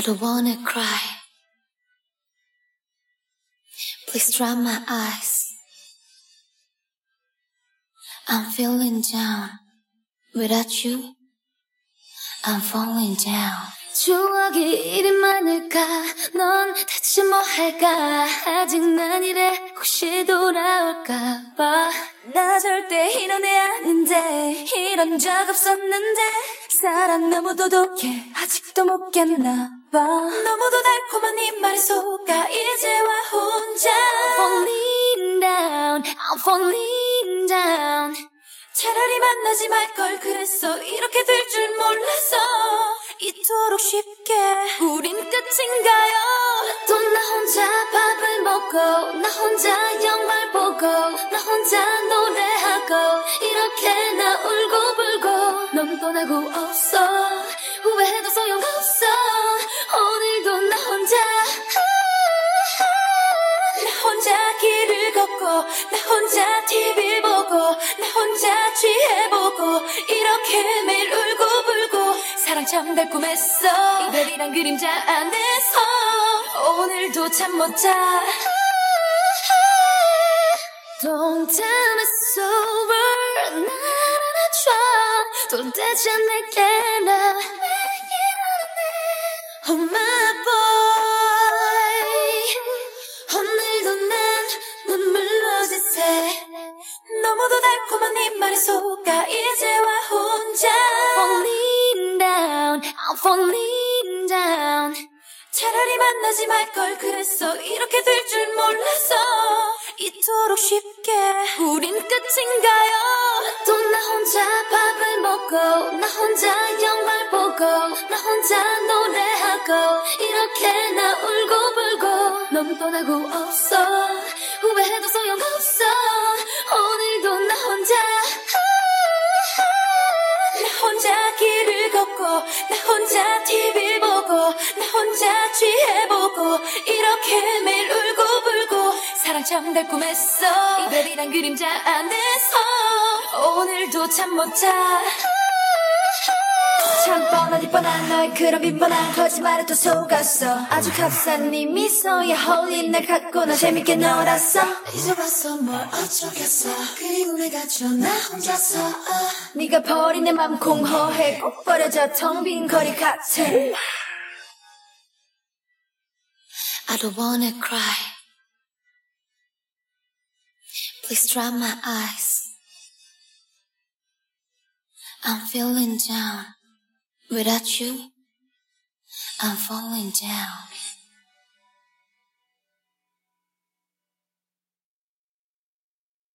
I don't wanna cry. Please dry my eyes. I'm feeling down. Without you, I'm falling down. 추억이 이리 많을까? 넌 대체 뭐 할까? 아직 난 이래 혹시 돌아올까봐. 나 절대 이런 애 아닌데, 이런 적 없었는데. 사랑 너무 도 독해, 아직도 못 깼나 봐. 너무도 달콤한 네 말에 속아, 이제와 혼자. Falling down, I'm falling down. 차라리 만나지 말 걸 그랬어 이렇게 될 줄 몰랐어 이토록 쉽게 우린 끝인가요 또 나 혼자 밥을 먹고 나 혼자 영화를 보고 나 혼자 노래하고 이렇게 나울 고 불고 넌 떠나고 없어. 후회해도 소용없어. 오늘도 나 혼자. 나 혼자 길을 걷고 나 혼자 TV 보고 나 혼자 취해보고 이렇게 매일 울고 불고 사랑 참 달콤했어. 이별이란 그림자 안에서 오늘도 잠 못 자. Don't tell me 안아줘 도대체 내게 나 Oh my boy 오늘도 난 눈물로 지새. 너무도 달콤한 네 말에 속아 이제와 혼자. Falling down, I'm falling down. 차라리 만나지 말 걸 그랬어. 이렇게 될 줄 몰랐어 이토록 쉽게 우린 끝인가요? 또 나 혼자 밥 을 먹고 나 혼자 영화를 보고 나 혼자 노래하고 이렇게 나 울고 불고 넌 떠나고 없어. 후회해도 소용없어. 오늘도 나 혼자 나 혼자 길을 걷고 나 혼자 TV 보고 나 혼자 취해보고 이렇게 매일 울고 불고 사랑 참 달콤했어. 이별이란 그림자 안에서 오늘도 잠 못 자. 참 뻔하디 뻔한 너의 그런 빈번한 거짓말에 또 속았어 아주 값싼 네 미소에 홀린 날 갖고 나 재밌게 놀았어 잊어봤어 뭘 어쩌겠어 그리고 내가 좀나 혼자서 아. 네가 버린 내 맘 공허해 꼭 버려져 텅 빈 거리 같아 I don't wanna cry. Please dry my eyes. I'm feeling down. Without you, I'm falling down.